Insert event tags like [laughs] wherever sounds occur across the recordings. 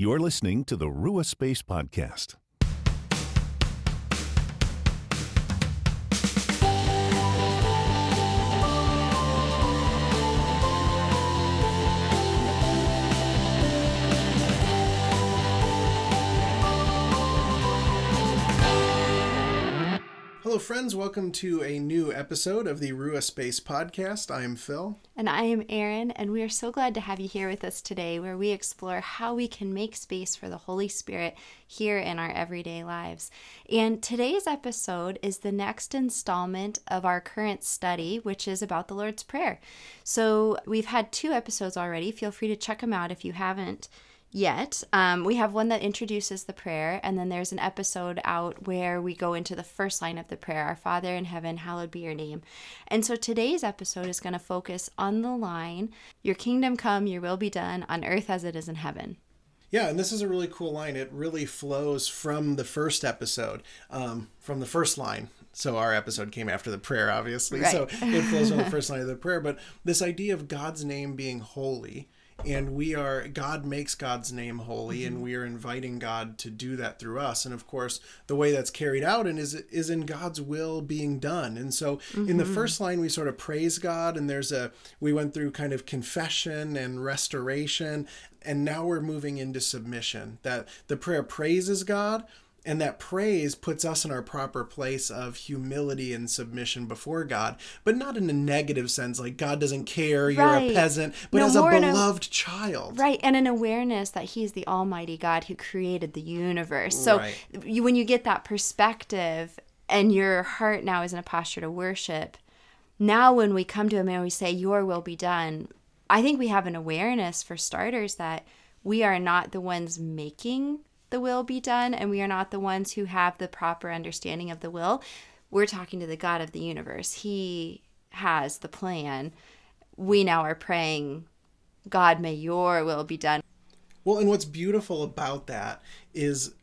You're listening to the Ruach Space Podcast. Hello, friends. Welcome to a new episode of the Ruach Space Podcast. I am Phil. And I am Erin, and we are so glad to have you here with us today, where we explore how we can make space for the Holy Spirit here in our everyday lives. And today's episode is the next installment of our current study, which is about the Lord's Prayer. So we've had two episodes already. Feel free to check them out if you haven't yet. Um, we have one that introduces the prayer, and then there's an episode out where we go into the first line of the prayer Our Father in heaven, hallowed be your name. And so today's episode is going to focus on the line Your kingdom come, your will be done on earth as it is in heaven. Yeah, and this is a really cool line. It really flows from the first episode, um, from the first line. So our episode came after the prayer, obviously. Right. So it flows from the [laughs] first line of the prayer. But this idea of God's name being holy and we are god makes god's name holy and we are inviting god to do that through us. And of course the way that's carried out and is is in god's will being done. And so in the mm-hmm. first line we sort of praise god and there's a we went through kind of confession and restoration and now we're moving into submission that the prayer praises god and that praise puts us in our proper place of humility and submission before God, but not in a negative sense, like God doesn't care, you're a peasant, but No, as a in a- beloved child. Right, and an awareness that He's the Almighty God who created the universe. So Right. you, when you get that perspective and your heart now is in a posture to worship, now when we come to Him and we say, Your will be done, I think we have an awareness for starters that we are not the ones making the will be done and we are not the ones who have the proper understanding of the will. We're talking to the God of the universe. He has the plan. We now are praying, God, may your will be done. Well, and what's beautiful about that is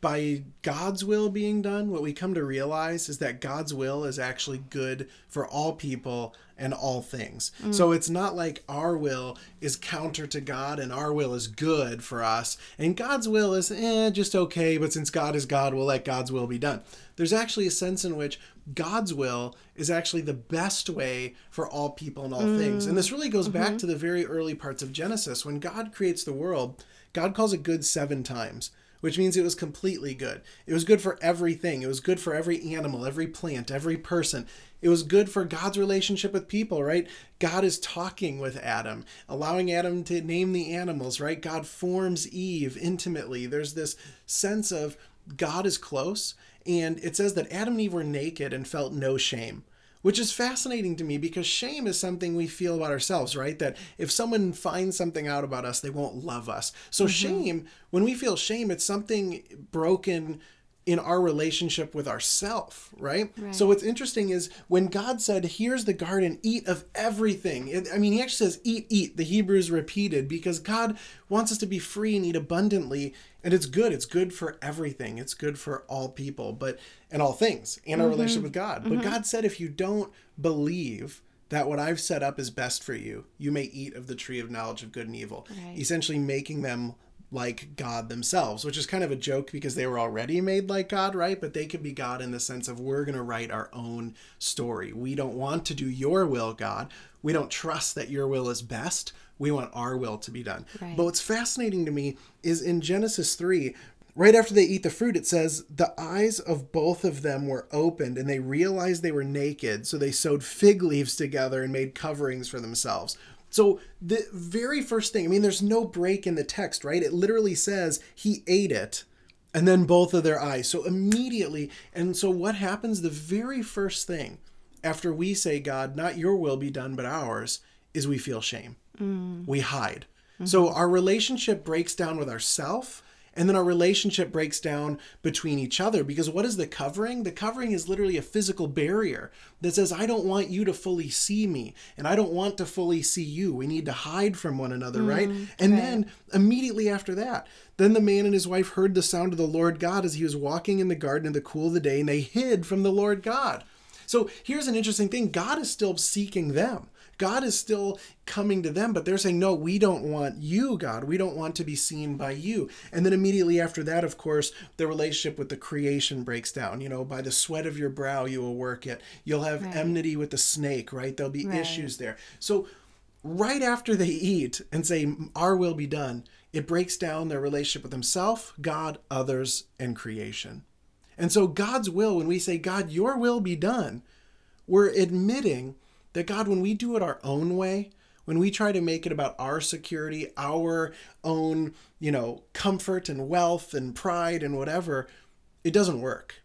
by God's will being done, what we come to realize is that God's will is actually good for all people and all things. So it's not like our will is counter to God and our will is good for us, and God's will is eh, just okay, but since God is God, we'll let God's will be done. There's actually a sense in which God's will is actually the best way for all people and all things. And this really goes back to the very early parts of Genesis. When God creates the world, God calls it good seven times which means it was completely good. It was good for everything. It was good for every animal, every plant, every person. It was good for God's relationship with people, right? God is talking with Adam, allowing Adam to name the animals, right? God forms Eve intimately. There's this sense of God is close. And it says that Adam and Eve were naked and felt no shame which is fascinating to me because shame is something we feel about ourselves, right? That if someone finds something out about us, they won't love us. So, mm-hmm. shame, when we feel shame, it's something broken in our relationship with ourself, right? So what's interesting is when God said, "Here's the garden, eat of everything." It, I mean, He actually says, "Eat, eat." The Hebrews repeated because God wants us to be free and eat abundantly, and it's good. It's good for everything. It's good for all people, but and all things, and our relationship with God. But mm-hmm. God said, if you don't believe that what I've set up is best for you, you may eat of the tree of knowledge of good and evil. Right. Essentially, making them like God themselves, which is kind of a joke because they were already made like God, right? But they could be God in the sense of we're going to write our own story. We don't want to do your will, God. We don't trust that your will is best. We want our will to be done. Right. But what's fascinating to me is in Genesis 3, right after they eat the fruit, it says, The eyes of both of them were opened and they realized they were naked. So they sewed fig leaves together and made coverings for themselves. So the very first thing, I mean, there's no break in the text, right? It literally says he ate it and then both of their eyes. So immediately, and so what happens? The very first thing after we say, God, not your will be done, but ours, is we feel shame. Mm. We hide. So mm-hmm. our relationship breaks down with ourself. And then our relationship breaks down between each other because what is the covering? The covering is literally a physical barrier that says, I don't want you to fully see me and I don't want to fully see you. We need to hide from one another, mm, right? And then immediately after that, then the man and his wife heard the sound of the Lord God as he was walking in the garden in the cool of the day and they hid from the Lord God. So here's an interesting thing God is still seeking them. God is still coming to them, but they're saying, No, we don't want you, God. We don't want to be seen by you. And then immediately after that, of course, the relationship with the creation breaks down. You know, by the sweat of your brow, you will work it. You'll have Right. enmity with the snake, right? There'll be Right. issues there. So, right after they eat and say, Our will be done, it breaks down their relationship with Himself, God, others, and creation. And so, God's will, when we say, God, your will be done, we're admitting that God, when we do it our own way, when we try to make it about our security, our own, you know, comfort and wealth and pride and whatever, it doesn't work.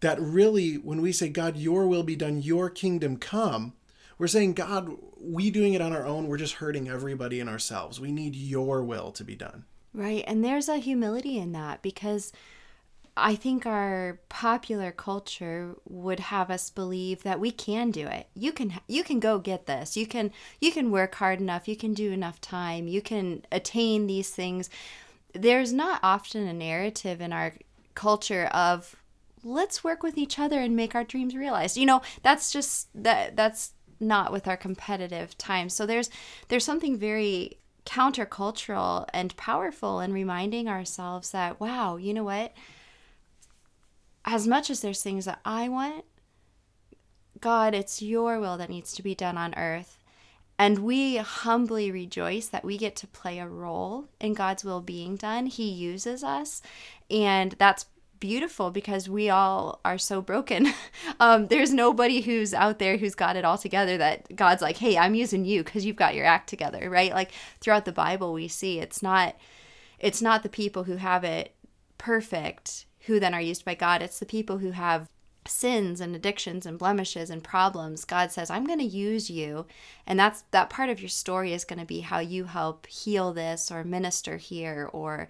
That really, when we say, God, your will be done, your kingdom come, we're saying, God, we doing it on our own, we're just hurting everybody and ourselves. We need your will to be done. Right. And there's a humility in that because I think our popular culture would have us believe that we can do it. You can you can go get this. You can you can work hard enough. You can do enough time. You can attain these things. There's not often a narrative in our culture of let's work with each other and make our dreams realized. You know, that's just that that's not with our competitive time. So there's there's something very countercultural and powerful in reminding ourselves that wow, you know what? As much as there's things that I want, God, it's your will that needs to be done on earth. And we humbly rejoice that we get to play a role in God's will being done. He uses us. And that's beautiful because we all are so broken. [laughs] um, there's nobody who's out there who's got it all together that God's like, hey, I'm using you because you've got your act together, right? Like throughout the Bible, we see it's not it's not the people who have it perfect who then are used by God. It's the people who have sins and addictions and blemishes and problems. God says, I'm going to use you. And that's that part of your story is going to be how you help heal this or minister here or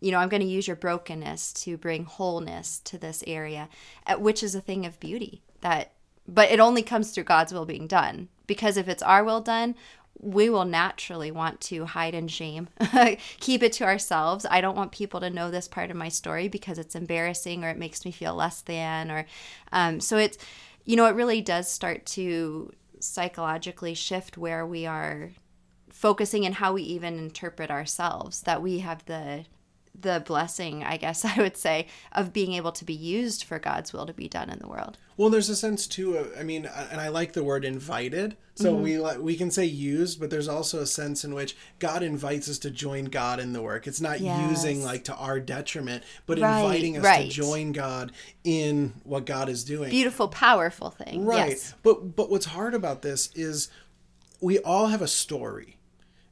you know, I'm going to use your brokenness to bring wholeness to this area, which is a thing of beauty that but it only comes through God's will being done. Because if it's our will done, we will naturally want to hide in shame, [laughs] keep it to ourselves. I don't want people to know this part of my story because it's embarrassing or it makes me feel less than. Or um, so it's, you know, it really does start to psychologically shift where we are focusing and how we even interpret ourselves. That we have the the blessing, I guess [laughs] I would say, of being able to be used for God's will to be done in the world. Well, there's a sense too. Of, I mean, and I like the word invited. So Mm-hmm. we like we can say used, but there's also a sense in which God invites us to join God in the work. It's not using like to our detriment, but Right, inviting us right. to join God in what God is doing. Beautiful, powerful thing. Right. Yes. But but what's hard about this is we all have a story.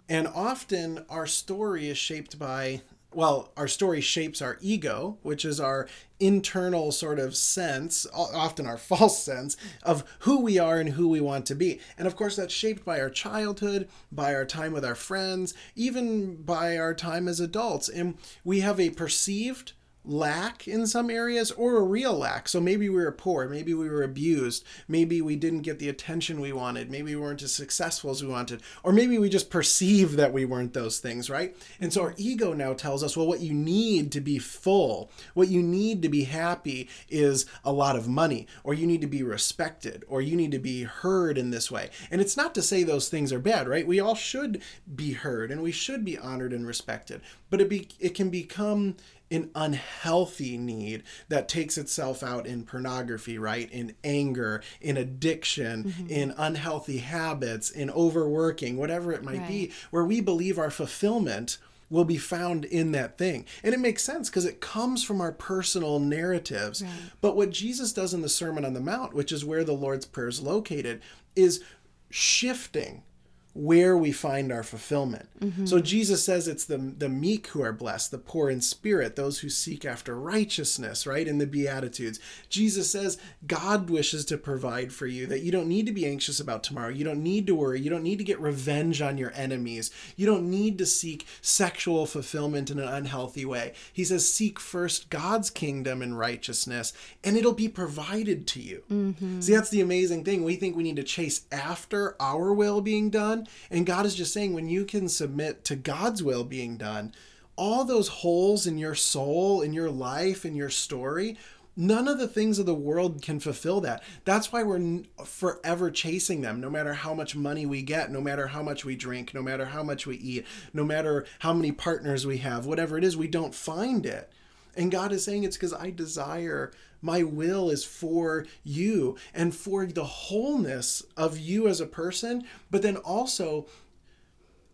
And often our story is shaped by well, our story shapes our ego, which is our internal sort of sense, often our [laughs] false sense, of who we are and who we want to be. And of course, that's shaped by our childhood, by our time with our friends, even by our time as adults. And we have a perceived lack in some areas or a real lack. So maybe we were poor, maybe we were abused, maybe we didn't get the attention we wanted, maybe we weren't as successful as we wanted, or maybe we just perceive that we weren't those things, right? And so our ego now tells us, well, what you need to be full, what you need to be happy is a lot of money, or you need to be respected, or you need to be heard in this way. And it's not to say those things are bad, right? We all should be heard and we should be honored and respected, but it be it can become an unhealthy need that takes itself out in pornography, right? In anger, in addiction, mm-hmm. in unhealthy habits, in overworking, whatever it might be, where we believe our fulfillment will be found in that thing. And it makes sense because it comes from our personal narratives. But what Jesus does in the Sermon on the Mount, which is where the Lord's Prayer is located, is shifting where we find our fulfillment. Mm-hmm. So Jesus says it's the the meek who are blessed, the poor in spirit, those who seek after righteousness, right? In the beatitudes. Jesus says God wishes to provide for you that you don't need to be anxious about tomorrow. You don't need to worry. You don't need to get revenge on your enemies. You don't need to seek sexual fulfillment in an unhealthy way. He says seek first God's kingdom and righteousness and it'll be provided to you. Mm-hmm. See, that's the amazing thing. We think we need to chase after our will being and God is just saying, when you can submit to God's will being done, all those holes in your soul, in your life, in your story, None of the things of the world can fulfill that. That's why we're forever chasing them, no matter how much money we get, no matter how much we drink, no matter how much we eat, no matter how many partners we have, whatever it is, we don't find it. And God is saying it's because I desire, my will is for you and for the wholeness of you as a person, but then also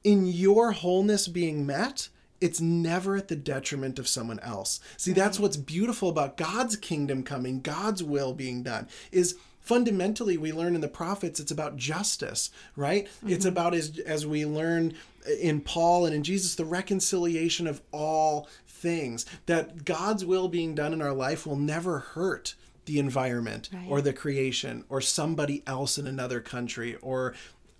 in your wholeness being met it's never at the detriment of someone else. See, that's what's beautiful about God's kingdom coming, God's will being done, is fundamentally we learn in the prophets it's about justice right mm-hmm. it's about as as we learn in paul and in jesus the reconciliation of all things that god's will being done in our life will never hurt the environment right. or the creation or somebody else in another country or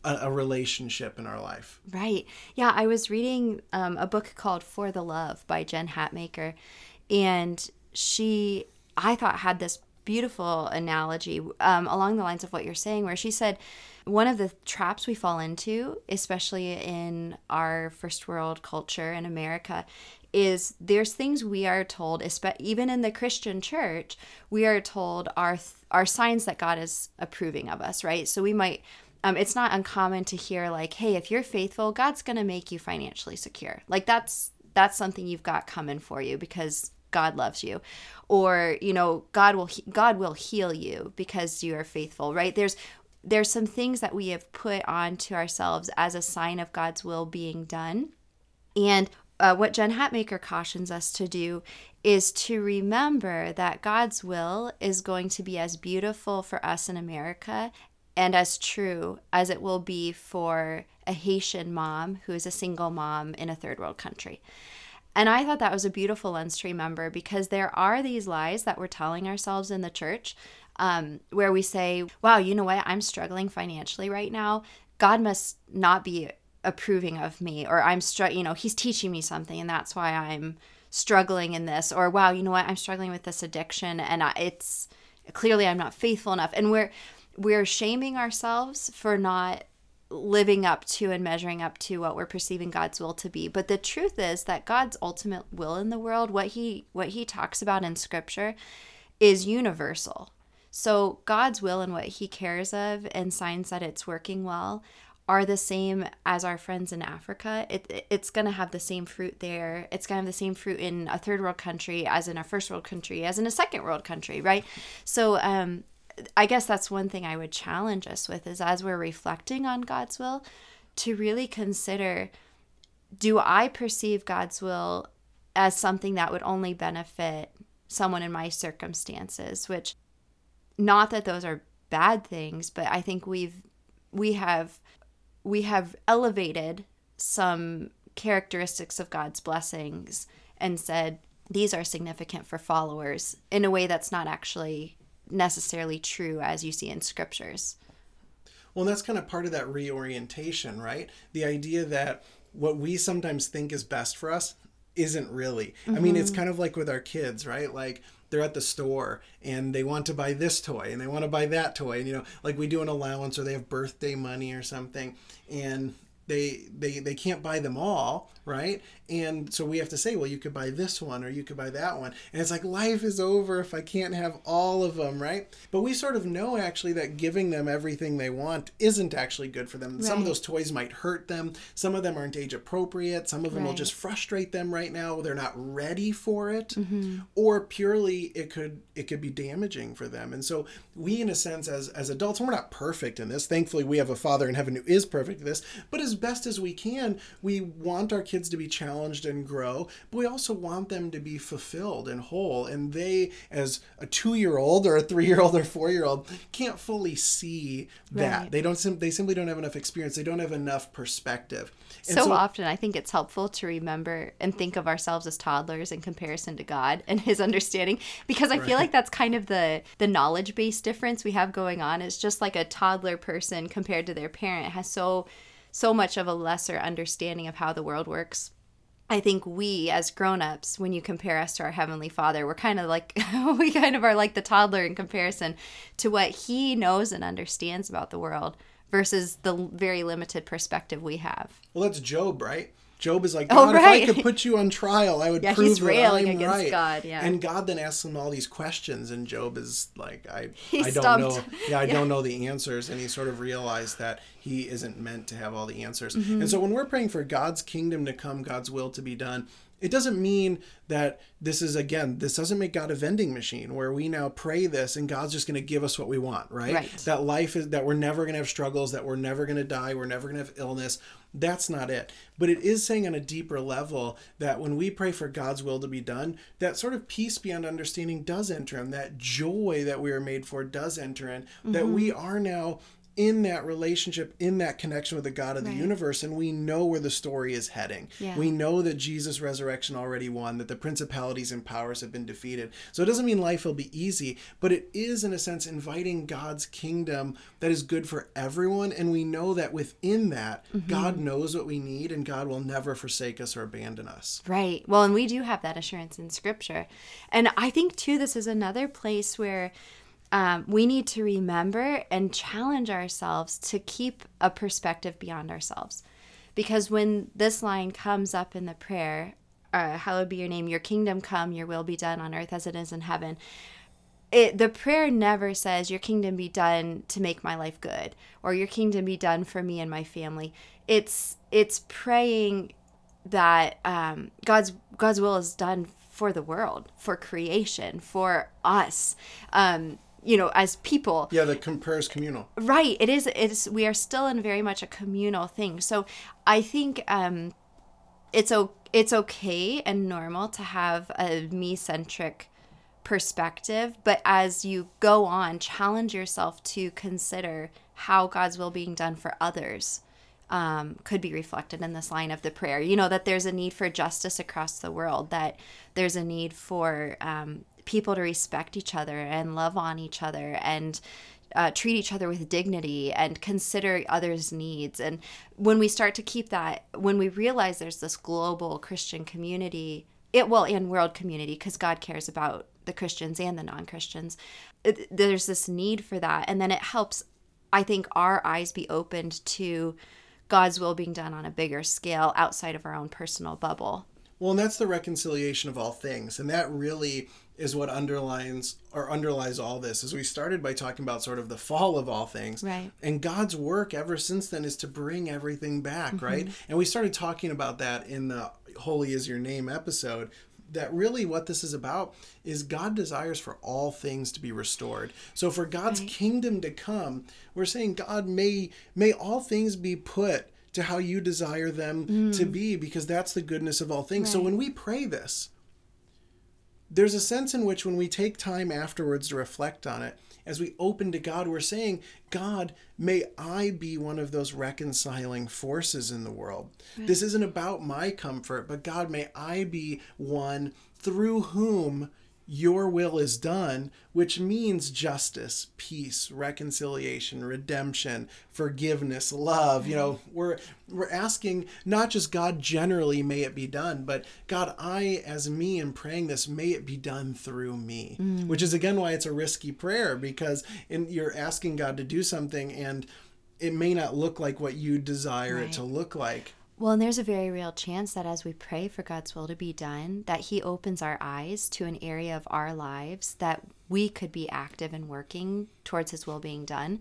a, a relationship in our life. Right. Yeah, I was reading um, a book called For the Love by Jen Hatmaker, and she, I thought, had this beautiful analogy um, along the lines of what you're saying, where she said, one of the traps we fall into, especially in our first world culture in America, is there's things we are told, even in the Christian church, we are told are are signs that God is approving of us, right? So we might um, it's not uncommon to hear like, "Hey, if you're faithful, God's gonna make you financially secure." Like that's that's something you've got coming for you because God loves you, or you know, God will God will heal you because you are faithful. Right? There's there's some things that we have put onto ourselves as a sign of God's will being done, and uh, what Jen Hatmaker cautions us to do is to remember that God's will is going to be as beautiful for us in America and as true as it will be for a Haitian mom who is a single mom in a third world country. And I thought that was a beautiful lens to remember because there are these lies that we're telling ourselves in the church um, where we say, wow, you know what? I'm struggling financially right now. God must not be approving of me, or I'm, str- you know, He's teaching me something, and that's why I'm struggling in this. Or, wow, you know what? I'm struggling with this addiction, and I, it's clearly I'm not faithful enough. And we're, we're shaming ourselves for not living up to and measuring up to what we're perceiving God's will to be. But the truth is that God's ultimate will in the world, what he what he talks about in scripture is universal. So God's will and what he cares of and signs that it's working well are the same as our friends in Africa. It, it's going to have the same fruit there. It's going to have the same fruit in a third world country as in a first world country, as in a second world country, right? So um, I guess that's one thing I would challenge us with is as we're reflecting on God's will, to really consider do I perceive God's will as something that would only benefit someone in my circumstances, which not that those are bad things, but I think we've we have we have elevated some characteristics of God's blessings and said these are significant for followers in a way that's not actually necessarily true as you see in scriptures. Well, that's kind of part of that reorientation, right? The idea that what we sometimes think is best for us isn't really. Mm-hmm. I mean, it's mm-hmm. kind of like with our kids, right? Like they're at the store and they want to buy this toy and they want to buy that toy. And you know, like we do an allowance or they have birthday money or something. And they they they can't buy them all right? And so we have to say well you could buy this one or you could buy that one. And it's like life is over if i can't have all of them right? But we sort of know actually that giving them everything they want isn't actually good for them. Right. some of those toys might hurt them. Some of them aren't age appropriate. Some of them right. will just frustrate them right now. They're not ready for it. Mm-hmm. or purely it could it could be damaging for them. And so we in a sense as as adults and we're not perfect in this. Thankfully we have a father in heaven who is perfect in this but as best as we can, we want our kids to be challenged and grow, but we also want them to be fulfilled and whole. And they, as a two year old or a three year old or four year old, can't fully see that. Right. They don't. They simply don't have enough experience. They don't have enough perspective. So, so, often, I think it's helpful to remember and think of ourselves as toddlers in comparison to God and His understanding, because I right. feel like that's kind of the the knowledge based difference we have going on. It's just like a toddler person compared to their parent has so so much of a lesser understanding of how the world works. I think we as grown-ups when you compare us to our heavenly Father, we're kind of like [laughs] we kind of are like the toddler in comparison to what he knows and understands about the world versus the very limited perspective we have. Well, that's Job, right? Job is like, Oh, God, right. if I could put you on trial, I would Yeah, prove he's that railing I'm against right. God, yeah. And God then asks him all these questions, and Job is like, I, He's I don't stumped. know. Yeah, I [laughs] Yeah. don't know the answers, and he sort of realized that he isn't meant to have all the answers. Mm-hmm. And so when we're praying for God's kingdom to come, God's will to be done, it doesn't mean that this is again this doesn't make god a vending machine where we now pray this and god's just going to give us what we want right? Right. that life is that we're never going to have struggles that we're never going to die we're never going to have illness that's not it but it is saying on a deeper level that when we pray for god's will to be done that sort of peace beyond understanding does enter in that joy that we are made for does enter in that Mm-hmm. we are now in that relationship, in that connection with the God of the universe, and we know where the story is heading. Yeah. We know that Jesus' resurrection already won, that the principalities and powers have been defeated. So it doesn't mean life will be easy, but it is, in a sense, inviting God's kingdom that is good for everyone. And we know that within that, Mm-hmm. God knows what we need, and God will never forsake us or abandon us. Right. Well, and we do have that assurance in Scripture. And I think, too, this is another place where um, we need to remember and challenge ourselves to keep a perspective beyond ourselves. Because when this line comes up in the prayer, uh, hallowed be your name, your kingdom come, your will be done on earth as it is in heaven. It, the prayer never says your kingdom be done to make my life good or your kingdom be done for me and my family it's it's praying that um, God's God's will is done for the world, for creation, for us, um, you know, as people. Yeah, that compares communal. Right. It is. It's we are still in very much a communal thing. So I think um, it's o- it's okay and normal to have a me centric perspective, but as you go on, challenge yourself to consider how God's will being done for others um, could be reflected in this line of the prayer. You know, that there's a need for justice across the world, that there's a need for um, people to respect each other and love on each other and uh, treat each other with dignity and consider others' needs. And when we start to keep that, when we realize there's this global Christian community, it well, and world community, because God cares about the Christians and the non Christians, there's this need for that. And then it helps, I think, our eyes be opened to God's will being done on a bigger scale outside of our own personal bubble. Well, and that's the reconciliation of all things. And that really is what underlines or underlies all this. As we started by talking about sort of the fall of all things. Right. And God's work ever since then is to bring everything back, Mm-hmm. right? And we started talking about that in the Holy is Your Name episode. That really what this is about is God desires for all things to be restored. So for God's kingdom to come, we're saying God may may all things be put to how you desire them to be because that's the goodness of all things. So Mm. When we pray this, there's a sense in which when we take time afterwards to reflect on it, as we open to God, we're saying, God, may I be one of those reconciling forces in the world. This isn't about my comfort, but God, may I be one through whom your will is done, which means justice, peace, reconciliation, redemption, forgiveness, love. You know, mm-hmm. we're we're asking not just God generally may it be done, but God, I as me am praying this, may it be done through me. Mm. Which is again why it's a risky prayer because in, you're asking God to do something and it may not look like what you desire it to look like. Well, and there's a very real chance that as we pray for God's will to be done, that He opens our eyes to an area of our lives that we could be active and working towards His will being done.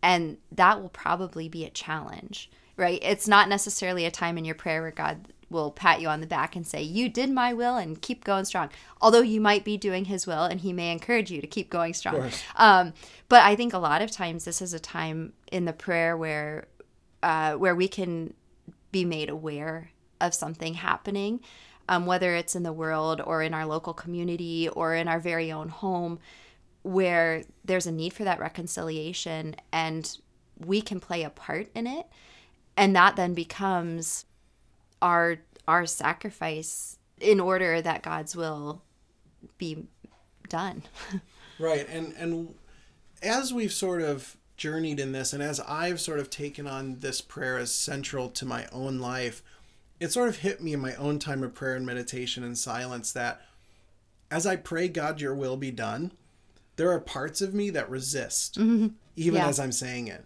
And that will probably be a challenge, right? It's not necessarily a time in your prayer where God will pat you on the back and say, You did my will and keep going strong. Although you might be doing His will and He may encourage you to keep going strong. Um, but I think a lot of times this is a time in the prayer where uh, where we can be made aware of something happening, um, whether it's in the world or in our local community or in our very own home, where there's a need for that reconciliation and we can play a part in it. And that then becomes our our sacrifice in order that God's will be done. [laughs] Right. And and as we've sort of journeyed in this and as I've sort of taken on this prayer as central to my own life, it sort of hit me in my own time of prayer and meditation and silence that as I pray God your will be done, there are parts of me that resist even Yeah. as I'm saying it.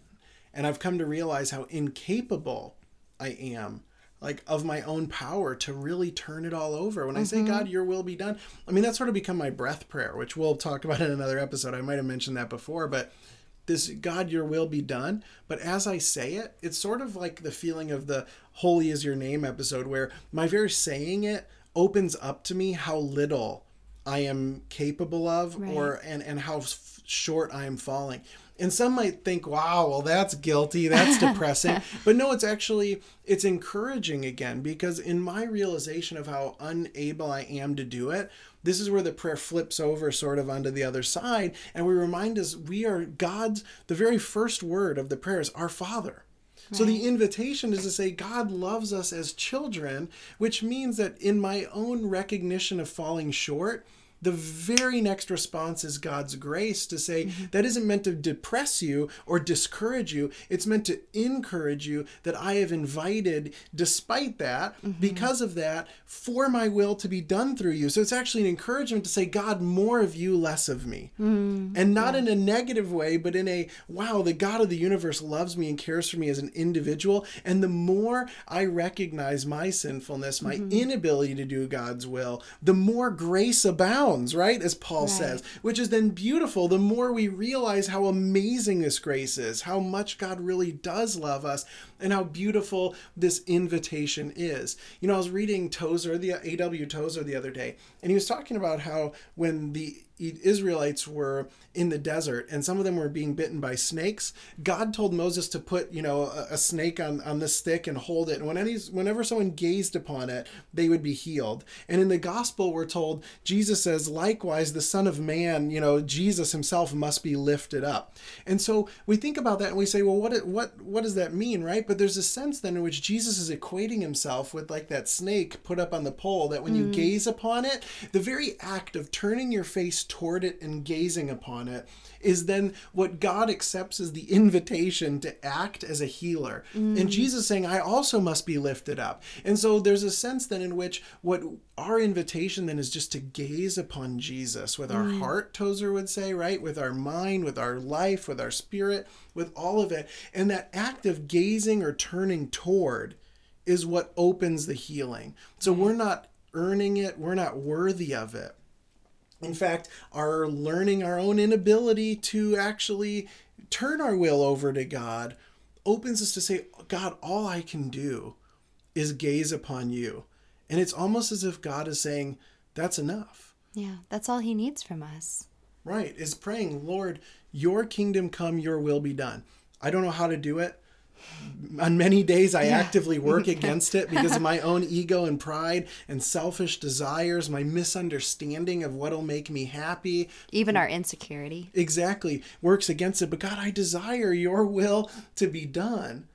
And I've come to realize how incapable I am like of my own power to really turn it all over. When I Mm-hmm. say God, your will be done, I mean that's sort of become my breath prayer, which we'll talk about in another episode. I might have mentioned that before, but this God, your will be done. But as I say it, it's sort of like the feeling of the Holy is Your Name episode, where my very saying it opens up to me how little I am capable of, or and and how f- short I am falling. And some might think, "Wow, well that's guilty, that's [laughs] depressing." but no, it's actually it's encouraging again because in my realization of how unable I am to do it, this is where the prayer flips over sort of onto the other side and we remind us we are God's the very first word of the prayer is our Father. So the invitation is to say God loves us as children, which means that in my own recognition of falling short, the very next response is God's grace to say mm-hmm. that isn't meant to depress you or discourage you. It's meant to encourage you that I have invited, despite that, mm-hmm. because of that, for my will to be done through you. So it's actually an encouragement to say, God, more of you, less of me. Mm-hmm. and not in a negative way, but in a, wow, the God of the universe loves me and cares for me as an individual. And the more I recognize my sinfulness, my inability to do God's will, the more grace abounds, right? As Paul says, which is then beautiful. The more we realize how amazing this grace is, how much God really does love us, and how beautiful this invitation is. You know, I was reading Tozer, the A.W. Tozer, the other day, and he was talking about how when the Israelites were in the desert and some of them were being bitten by snakes, God told Moses to put, you know, a, a snake on, on the stick and hold it. And when any, whenever someone gazed upon it, they would be healed. And in the gospel, we're told, Jesus says, likewise, the Son of Man, you know, Jesus himself must be lifted up. And so we think about that and we say, well, what, what, what does that mean, right? But there's a sense then in which Jesus is equating himself with like that snake put up on the pole that when you mm. gaze upon it, the very act of turning your face toward it and gazing upon it is then what God accepts as the invitation to act as a healer. And mm. Jesus saying, I also must be lifted up. And so there's a sense then in which what our invitation then is just to gaze upon Jesus with our mm. heart, Tozer would say, right? With our mind, with our life, with our spirit, with all of it. And that act of gazing or turning toward is what opens the healing. So we're not earning it, we're not worthy of it. In fact, our learning our own inability to actually turn our will over to God opens us to say, God, all I can do is gaze upon you. And it's almost as if God is saying, that's enough. Yeah, that's all he needs from us. Right, is praying, Lord, your kingdom come, your will be done. I don't know how to do it. On many days, I actively work [laughs] against it because of my [laughs] own ego and pride and selfish desires, my misunderstanding of what'll make me happy. Even our insecurity. Exactly, works against it. But God, I desire your will to be done.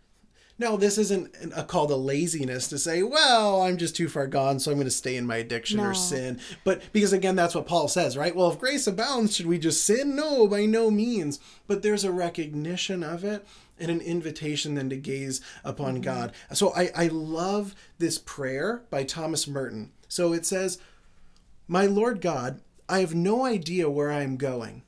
Now, this isn't a call to laziness to say, well, I'm just too far gone, so I'm going to stay in my addiction No. or sin. But because, again, that's what Paul says, right? Well, if grace abounds, should we just sin? No, by no means. But there's a recognition of it and an invitation then to gaze upon mm-hmm. God. So I, I love this prayer by Thomas Merton. So it says, My Lord God, I have no idea where I am going.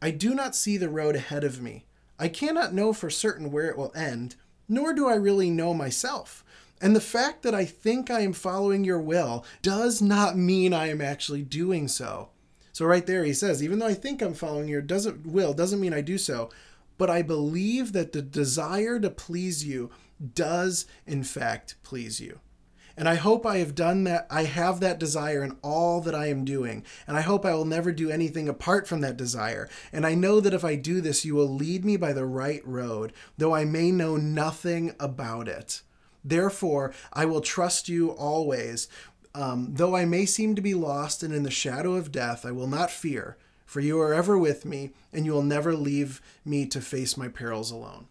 I do not see the road ahead of me. I cannot know for certain where it will end, nor do I really know myself. And the fact that I think I am following your will does not mean I am actually doing so. So right there he says, even though I think I'm following your doesn't will doesn't mean I do so, but I believe that the desire to please you does in fact please you. And I hope I have done that. I have that desire in all that I am doing. And I hope I will never do anything apart from that desire. And I know that if I do this, you will lead me by the right road, though I may know nothing about it. Therefore, I will trust you always. Um, though I may seem to be lost and in the shadow of death, I will not fear, for you are ever with me, and you will never leave me to face my perils alone.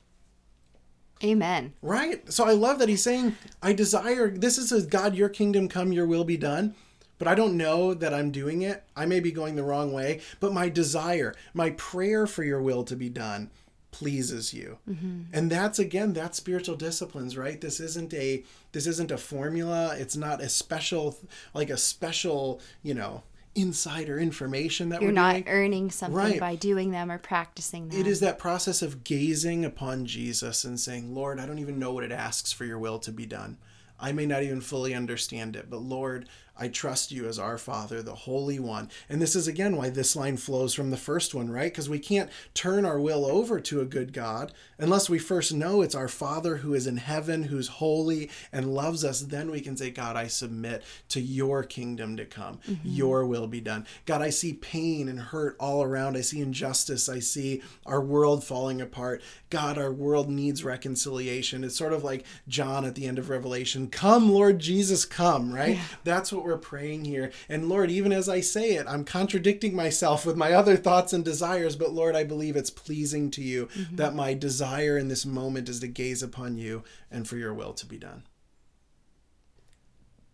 Amen. Right? So I love that he's saying, I desire, this is a God, your kingdom come, your will be done. But I don't know that I'm doing it. I may be going the wrong way. But my desire, my prayer for your will to be done pleases you. Mm-hmm. And that's again, that's spiritual disciplines, right? This isn't a this isn't a formula. It's not a special like a special, you know, insider information that You're we're not doing. earning something Right. by doing them or practicing them. It is that process of gazing upon Jesus and saying, Lord, I don't even know what it asks for your will to be done. I may not even fully understand it, but Lord, I trust you as our Father, the Holy One. And this is again why this line flows from the first one, right? Because we can't turn our will over to a good God unless we first know it's our Father who is in heaven, who's holy and loves us. Then we can say, God, I submit to your kingdom to come. Mm-hmm. Your will be done. God, I see pain and hurt all around. I see injustice. I see our world falling apart. God, our world needs reconciliation. It's sort of like John at the end of Revelation Come, Lord Jesus, come, right? Yeah. That's what we're praying here. And Lord, even as I say it, I'm contradicting myself with my other thoughts and desires, but Lord, I believe it's pleasing to you mm-hmm. that my desire in this moment is to gaze upon you and for your will to be done.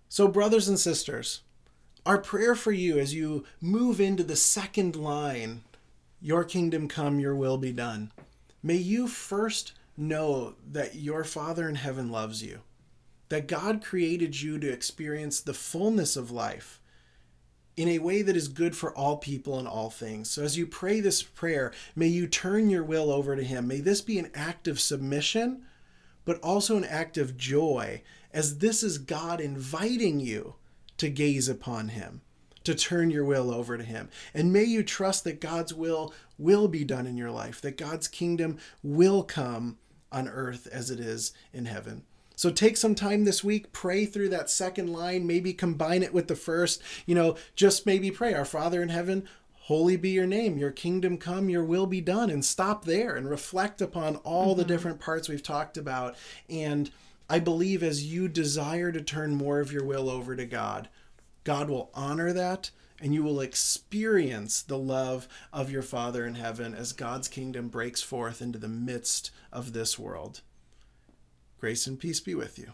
So, brothers and sisters, our prayer for you as you move into the second line, Your kingdom come, your will be done, may you first know that your Father in heaven loves you that God created you to experience the fullness of life in a way that is good for all people and all things. So as you pray this prayer, may you turn your will over to Him. May this be an act of submission, but also an act of joy, as this is God inviting you to gaze upon Him, to turn your will over to Him. And may you trust that God's will will be done in your life, that God's kingdom will come on earth as it is in heaven. So take some time this week, pray through that second line, maybe combine it with the first. You know, just maybe pray, Our Father in heaven, holy be your name, your kingdom come, your will be done, and stop there and reflect upon all mm-hmm. the different parts we've talked about. And I believe as you desire to turn more of your will over to God, God will honor that and you will experience the love of your Father in heaven as God's kingdom breaks forth into the midst of this world. Grace and peace be with you.